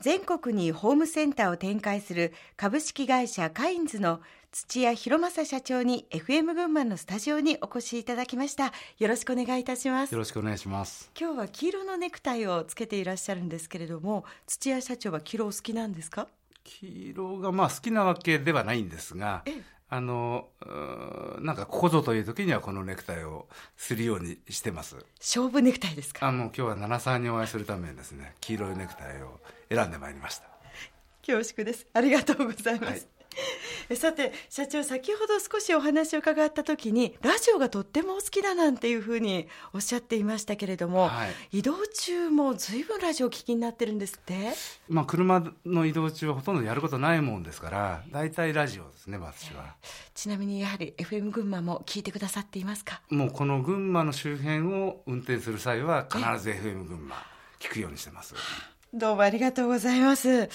全国にホームセンターを展開する株式会社カインズの土屋博正社長に FM 群馬のスタジオにお越しいただきました。よろしくお願いいたします。よろしくお願いします。今日は黄色のネクタイをつけていらっしゃるんですけれども土屋社長は黄色お好きなんですか？黄色がまあ好きなわけではないんですがあのなんかここぞという時にはこのネクタイをするようにしてます。勝負ネクタイですか？あの今日は七さんにお会いするためにですね。黄色いネクタイを選んでまいりました。恐縮です。ありがとうございます、はいさて社長先ほど少しお話を伺った時にラジオがとってもお好きだなんていうふうにおっしゃっていましたけれども、はい、移動中もずいぶんラジオ聞きになってるんですって？まあ車の移動中はほとんどやることないもんですから大体ラジオですね私は、ちなみにやはり FM 群馬も聞いてくださっていますか？もうこの群馬の周辺を運転する際は必ず FM 群馬聞くようにしてますどうもありがとうございます。いや、今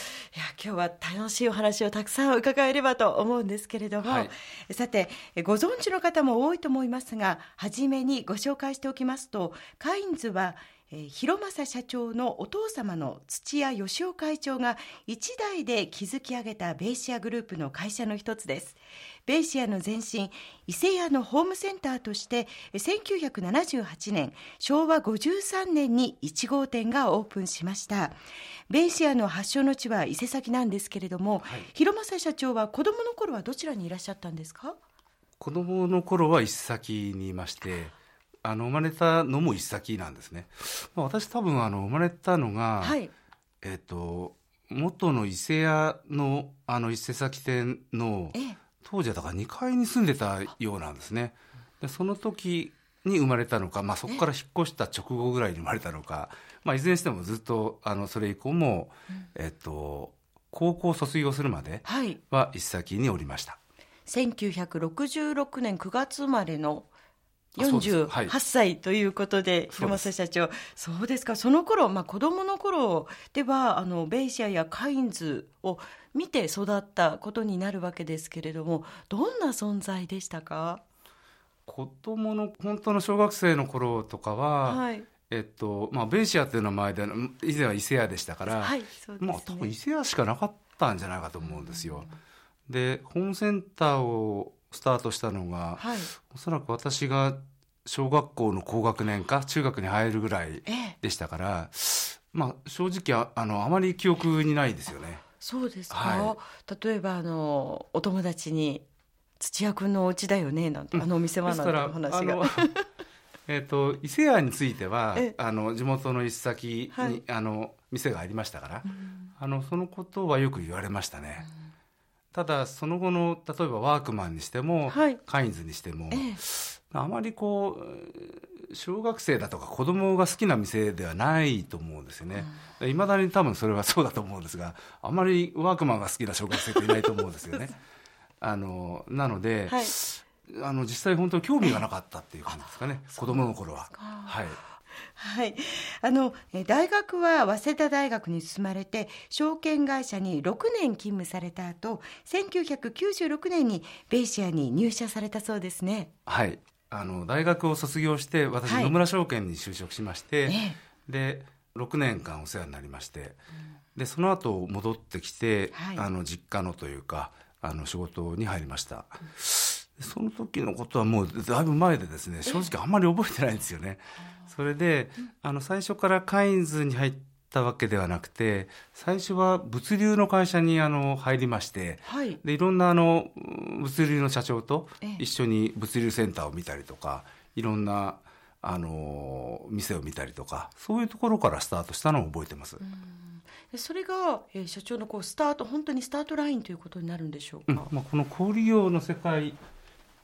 日は楽しいお話をたくさん伺えればと思うんですけれども、はい、さて、ご存知の方も多いと思いますが、初めにご紹介しておきますと、カインズは、えー、広政社長のお父様の土屋義雄会長が一代で築き上げたベイシアグループの会社の一つです。ベイシアの前身、伊勢屋のホームセンターとして、1978年、昭和53年に1号店がオープンしました。ベイシアの発祥の地は伊勢崎なんですけれども、はい、広政社長は子供の頃はどちらにいらっしゃったんですか？子供の頃は伊勢崎にいまして、あの生まれたのも一先なんですね。まあ、私多分あの生まれたのが、はい、えっ、と元の伊勢屋のあの伊勢崎店の当時はだから2階に住んでたようなんですね。でその時に生まれたのか、まあ、そこから引っ越した直後ぐらいに生まれたのか、まあ、いずれにしてもずっとあのそれ以降も、うん、えっと、高校卒業するまでは一先におりました。はい、1966年9月生まれの48歳ということで、広政社長、そうですか、その頃、まあ子供の頃では、あの、ベイシアやカインズを見て育ったことになるわけですけれども、どんな存在でしたか？子供の本当の小学生の頃とかは、はい、えっとまあ、ベイシアっていう名前で以前は伊勢屋でしたから、はいね、まあ、多分伊勢屋しかなかったんじゃないかと思うんですよ。でホームセンターをスタートしたのが、はい、おそらく私が小学校の高学年か中学に入るぐらいでしたから、ええ、まあ正直ああのあまり記憶にないですよね。そうですか、はい、例えばあのお友達に「土屋君のお家だよね」なんて、あのお店はなんて話が。えーと、伊勢屋についてはあの地元の一先に、はい、あの店がありましたから、うん、あのそのことはよく言われましたね。うんただその後の例えばワークマンにしても、はい、カインズにしても、ええ、あまりこう小学生だとか子供が好きな店ではないと思うんですよね。いま、うん、だに多分それはそうだと思うんですがあまりワークマンが好きな小学生っていないと思うんですよね。あのなので、はい、あの実際本当に興味がなかったっていう感じですかね。子供の頃は。はいはい、あの大学は早稲田大学に進まれて証券会社に6年勤務された後1996年にベイシアに入社されたそうですね。はい。あの大学を卒業して私、野村証券に就職しまして、で6年間お世話になりまして、うん、でその後戻ってきて、はい、あの実家のというかあの仕事に入りました。うんその時のことはもうだいぶ前でですね正直あんまり覚えてないんですよね。それであの最初からカインズに入ったわけではなくて最初は物流の会社にあの入りまして、はい、でいろんなあの物流の社長と一緒に物流センターを見たりとかいろんなあの店を見たりとかそういうところからスタートしたのを覚えてます。それが、えー、社長のこうスタート本当にスタートラインということになるんでしょうか、うん、まあ、この小売業の世界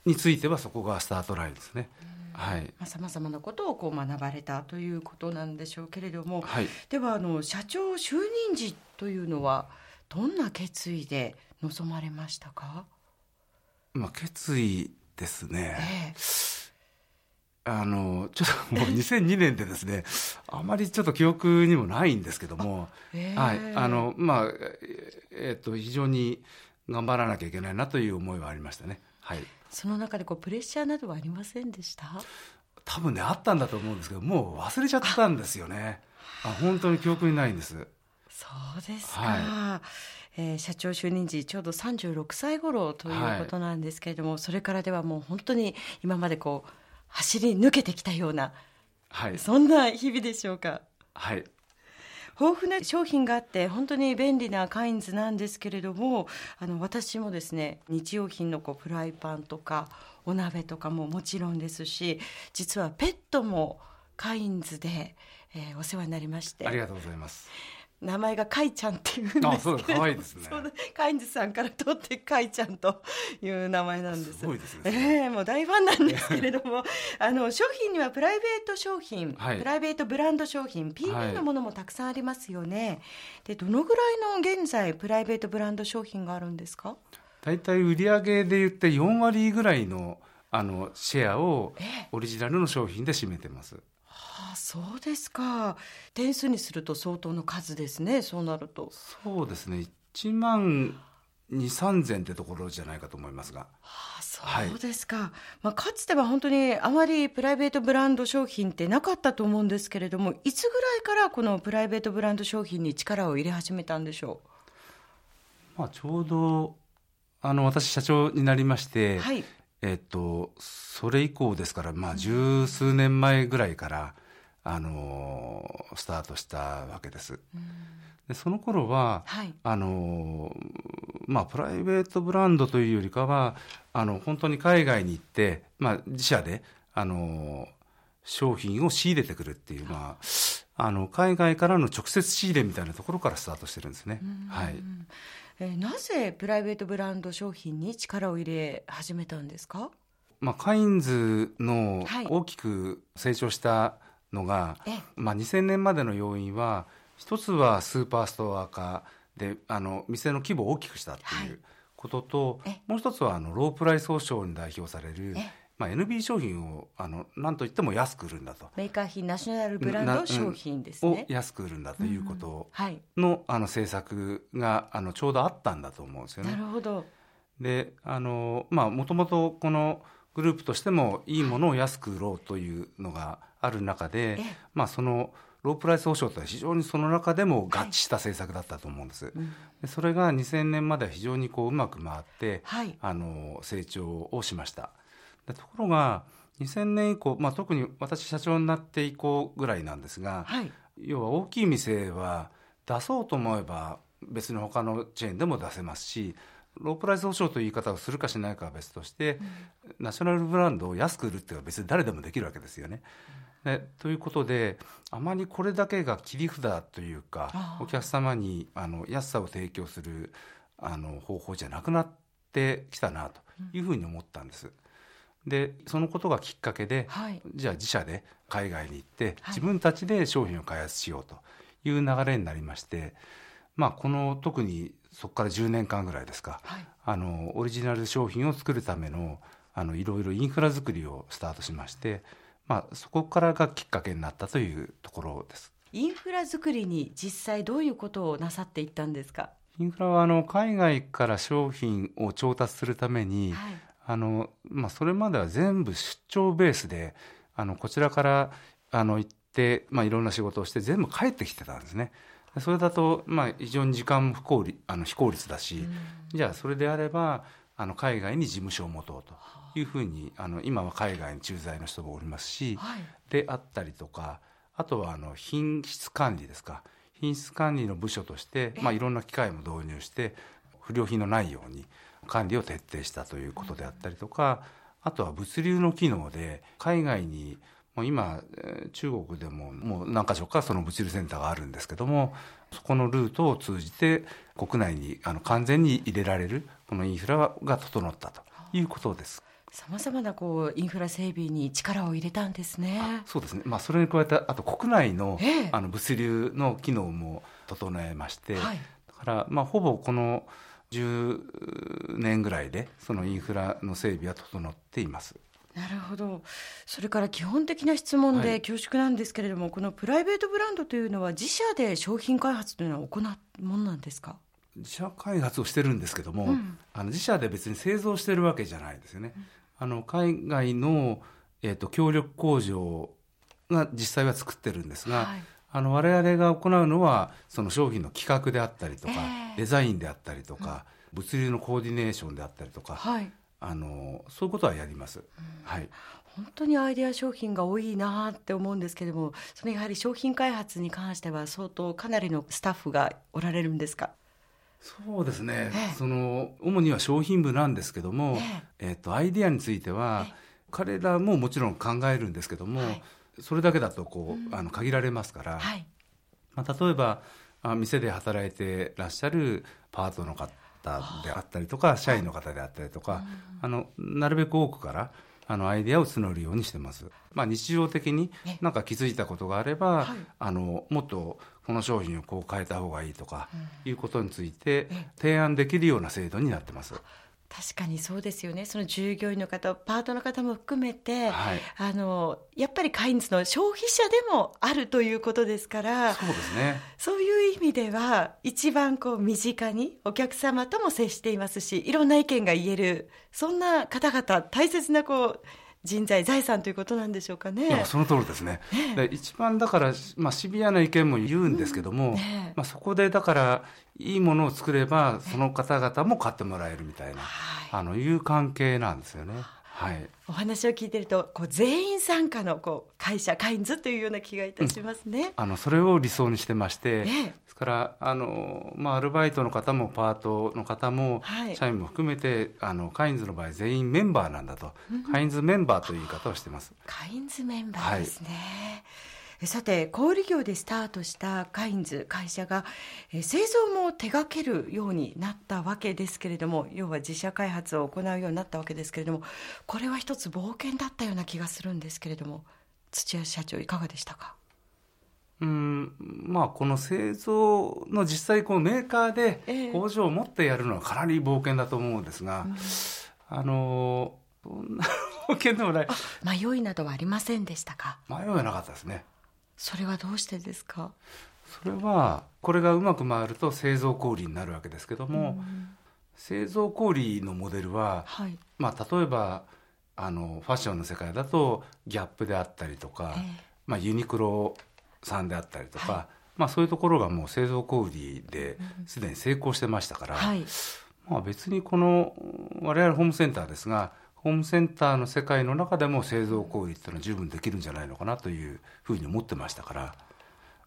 についてはそこがスタートラインですね。はい、さまざ、まなことをこう学ばれたということなんでしょうけれども、はい、ではあの社長就任時というのはどんな決意で臨まれましたか、まあ、決意ですね、ええ、あのちょっともう 2002年でですねあまりちょっと記憶にもないんですけども、えはい。あのまあえっ、ー、と非常に頑張らなきゃいけないなという思いはありましたね。はいその中でこうプレッシャーなどはありませんでした？多分ねあったんだと思うんですけどもう忘れちゃったんですよね。あ。本当に記憶にないんです。そうですか、はい、えー、社長就任時ちょうど36歳頃ということなんですけれども、はい、それからではもう本当に今までこう走り抜けてきたような、はい、そんな日々でしょうか。はい豊富な商品があって本当に便利なカインズなんですけれどもあの私もですね日用品のこうフライパンとかお鍋とかももちろんですし実はペットもカインズで、えー、お世話になりまして。ありがとうございます。名前がカイちゃんっていうんですけどあいですね。カインズさんから取ってカイちゃんという名前なんです。すごいですねえー、もう大ファンなんですけれども あの商品にはプライベート商品、はい、プライベートブランド商品 PB のものもたくさんありますよね、はい、でどのぐらいの現在プライベートブランド商品があるんですか？大体売上で言って4割ぐらいのあのシェアをオリジナルの商品で占めてます。あそうですか。点数にすると相当の数ですねそうなると。そうですね。1万2 3千ってところじゃないかと思いますが。はあ、そうですか、はい、まあ、かつては本当にあまりプライベートブランド商品ってなかったと思うんですけれどもいつぐらいからこのプライベートブランド商品に力を入れ始めたんでしょう、まあ、ちょうどあの私社長になりまして、はい、えっとそれ以降ですからまあ十数年前ぐらいから、あのスタートしたわけです。でその頃は、はい、あのまあ、プライベートブランドというよりかはあの本当に海外に行って、まあ、自社であの商品を仕入れてくるっていう、まあ、あの海外からの直接仕入れみたいなところからスタートしてるんですね。はい、えー、なぜプライベートブランド商品に力を入れ始めたんですか？まあ、カインズの大きく成長したのが、はい、まあ、2000年までの要因は一つはスーパーストア化であの店の規模を大きくしたっていうことと、はい、もう一つはあのロープライス交渉に代表されるまあ、NB 商品をあの何と言っても安く売るんだと。メーカー品ナショナルブランド商品ですね、を安く売るんだということのうん。はい、あの政策があのちょうどあったんだと思うんですよね。なるほど。であのまあもともとこのグループとしてもいいものを安く売ろうというのがある中で、まあ、そのロープライス保証とは非常にその中でも合致した政策だったと思うんです。はい。うん、それが2000年までは非常にこううまく回って、はい、あの成長をしました。ところが2000年以降、まあ、特に私社長になって以降ぐらいなんですが、はい、要は大きい店は出そうと思えば別の他のチェーンでも出せますしロープライス保証という言い方をするかしないかは別として、うん、ナショナルブランドを安く売るっていうのは別に誰でもできるわけですよね。でということであまりこれだけが切り札というかお客様にあの安さを提供するあの方法じゃなくなってきたなというふうに思ったんです。でそのことがきっかけで、はい、じゃあ自社で海外に行って、自分たちで商品を開発しようという流れになりまして、まあ、この特にそこから10年間ぐらいですか、はい、あのオリジナル商品を作るためのあのいろいろインフラ作りをスタートしまして、まあ、そこからがきっかけになったというところです。インフラ作りに実際どういうことをなさっていったんですか？インフラはあの海外から商品を調達するために、はい、あのまあ、それまでは全部出張ベースであのこちらからあの行って、まあ、いろんな仕事をして全部帰ってきてたんですね。それだと、まあ、非常に時間も不効率あの非効率だし、じゃあそれであればあの海外に事務所を持とうというふうにあの今は海外に駐在の人もおりますし、はい、であったりとかあとはあの品質管理ですか。品質管理の部署として、まあ、いろんな機械も導入して不良品のないように管理を徹底したということであったりとか、あとは物流の機能で海外にもう今中国でももう何か所かその物流センターがあるんですけどもそこのルートを通じて国内にあの完全に入れられるこのインフラが整ったということです。さまざまなこうインフラ整備に力を入れたんですね。そうですね。まあそれに加えてあと国内の、ええ、あの物流の機能も整えまして、はい、だからまあほぼこの10年ぐらいでそのインフラの整備は整っています。なるほど。それから基本的な質問で恐縮なんですけれども、はい、このプライベートブランドというのは自社で商品開発というのは行うものなんですか？自社開発をしてるんですけども、うん、あの自社で別に製造してるわけじゃないですよね。うん、あの海外の、えーと、協力工場が実際は作ってるんですが、はいあの我々が行うのはその商品の企画であったりとか、えー、デザインであったりとか、うん、物流のコーディネーションであったりとか、はい、あのそういうことはやります。うん、はい。本当にアイデア商品が多いなって思うんですけれどもそのやはり商品開発に関しては相当かなりのスタッフがおられるんですか？そうですね、ええ、その主には商品部なんですけども、ええ。えー、とアイデアについては、彼らももちろん考えるんですけども、はい、それだけだとこう、うん、あの限られますから、はい、まあ、例えばあ店で働いてらっしゃるパートの方であったりとか社員の方であったりとか、はい、あのなるべく多くからあのアイデアを募るようにしてます。まあ、日常的に何か気づいたことがあれば、あのもっとこの商品をこう変えた方がいいとかいうことについて提案できるような制度になってます。確かにそうですよね。その従業員の方パートの方も含めて、はい、あのやっぱりカインズの消費者でもあるということですからそうですね。そういう意味では一番こう身近にお客様とも接していますしいろんな意見が言えるそんな方々大切なこう人材財産ということなんでしょうかね。その通りですね。ね一番だから、まあ、シビアな意見も言うんですけども、うんね、まあ、そこでだからいいものを作ればその方々も買ってもらえるみたいな、あのいう関係なんですよね。はい、お話を聞いてるとこう全員参加のこう会社カインズというような気がいたしますね。うん、あのそれを理想にしてまして、ね、ですからあの、まあ、アルバイトの方もパートの方も、はい、社員も含めてあのカインズの場合全員メンバーなんだと、うん、カインズメンバーという言い方をしてます。カインズメンバーですね、はいさて小売業でスタートしたカインズ会社が製造も手掛けるようになったわけですけれども要は自社開発を行うようになったわけですけれどもこれは一つ冒険だったような気がするんですけれども土屋社長いかがでしたか？うんまあ、この製造の実際このメーカーで工場を持ってやるのはかなり冒険だと思うんですが、えー、あのそんな冒険でもない。迷いなどはありませんでしたか？迷いはなかったですねそれはどうしてですか？それはこれがうまく回ると製造小売になるわけですけども、うん、製造小売のモデルは、はい、まあ、例えばあのファッションの世界だとギャップであったりとか、えー、まあ、ユニクロさんであったりとか、はい、まあ、そういうところがもう製造小売ですでに成功してましたから、はい、まあ、別にこの我々ホームセンターですがホームセンターの世界の中でも製造行為っていうのは十分できるんじゃないのかなというふうに思ってましたから、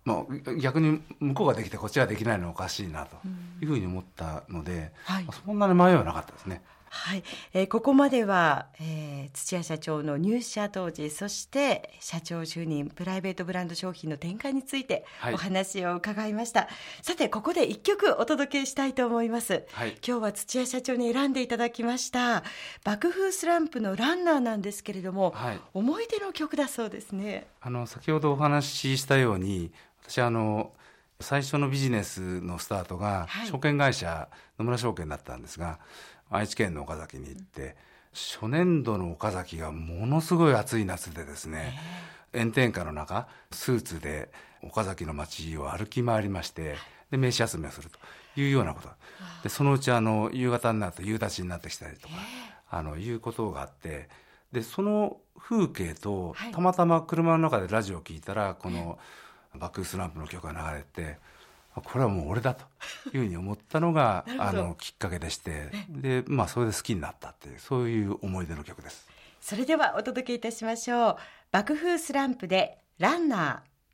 まあ、逆に向こうができてこっちができないのはおかしいなというふうに思ったので、はい、そんなに迷いはなかったですね。はい、えー、ここまでは、えー、土屋社長の入社当時そして社長就任プライベートブランド商品の展開についてお話を伺いました、はい、さてここで一曲お届けしたいと思います、はい、今日は土屋社長に選んでいただきました爆風スランプのランナーなんですけれども、はい、思い出の曲だそうですね。あの先ほどお話ししたように私あの最初のビジネスのスタートが証券会社、野村証券だったんですが愛知県の岡崎に行って、初年度の岡崎がものすごい暑い夏でですね、炎天下の中スーツで岡崎の街を歩き回りましてで名刺集めをするというようなこと。でそのうちあの夕方になると夕立ちになってきたりとか、あのいうことがあってでその風景とたまたま車の中でラジオを聞いたらこのバックスランプの曲が流れてこれはもう俺だというふうに思ったのが あのきっかけでしてで、まあ、それで好きになったっていうそういう思い出の曲です。それではお届けいたしましょう。爆風スランプでランナー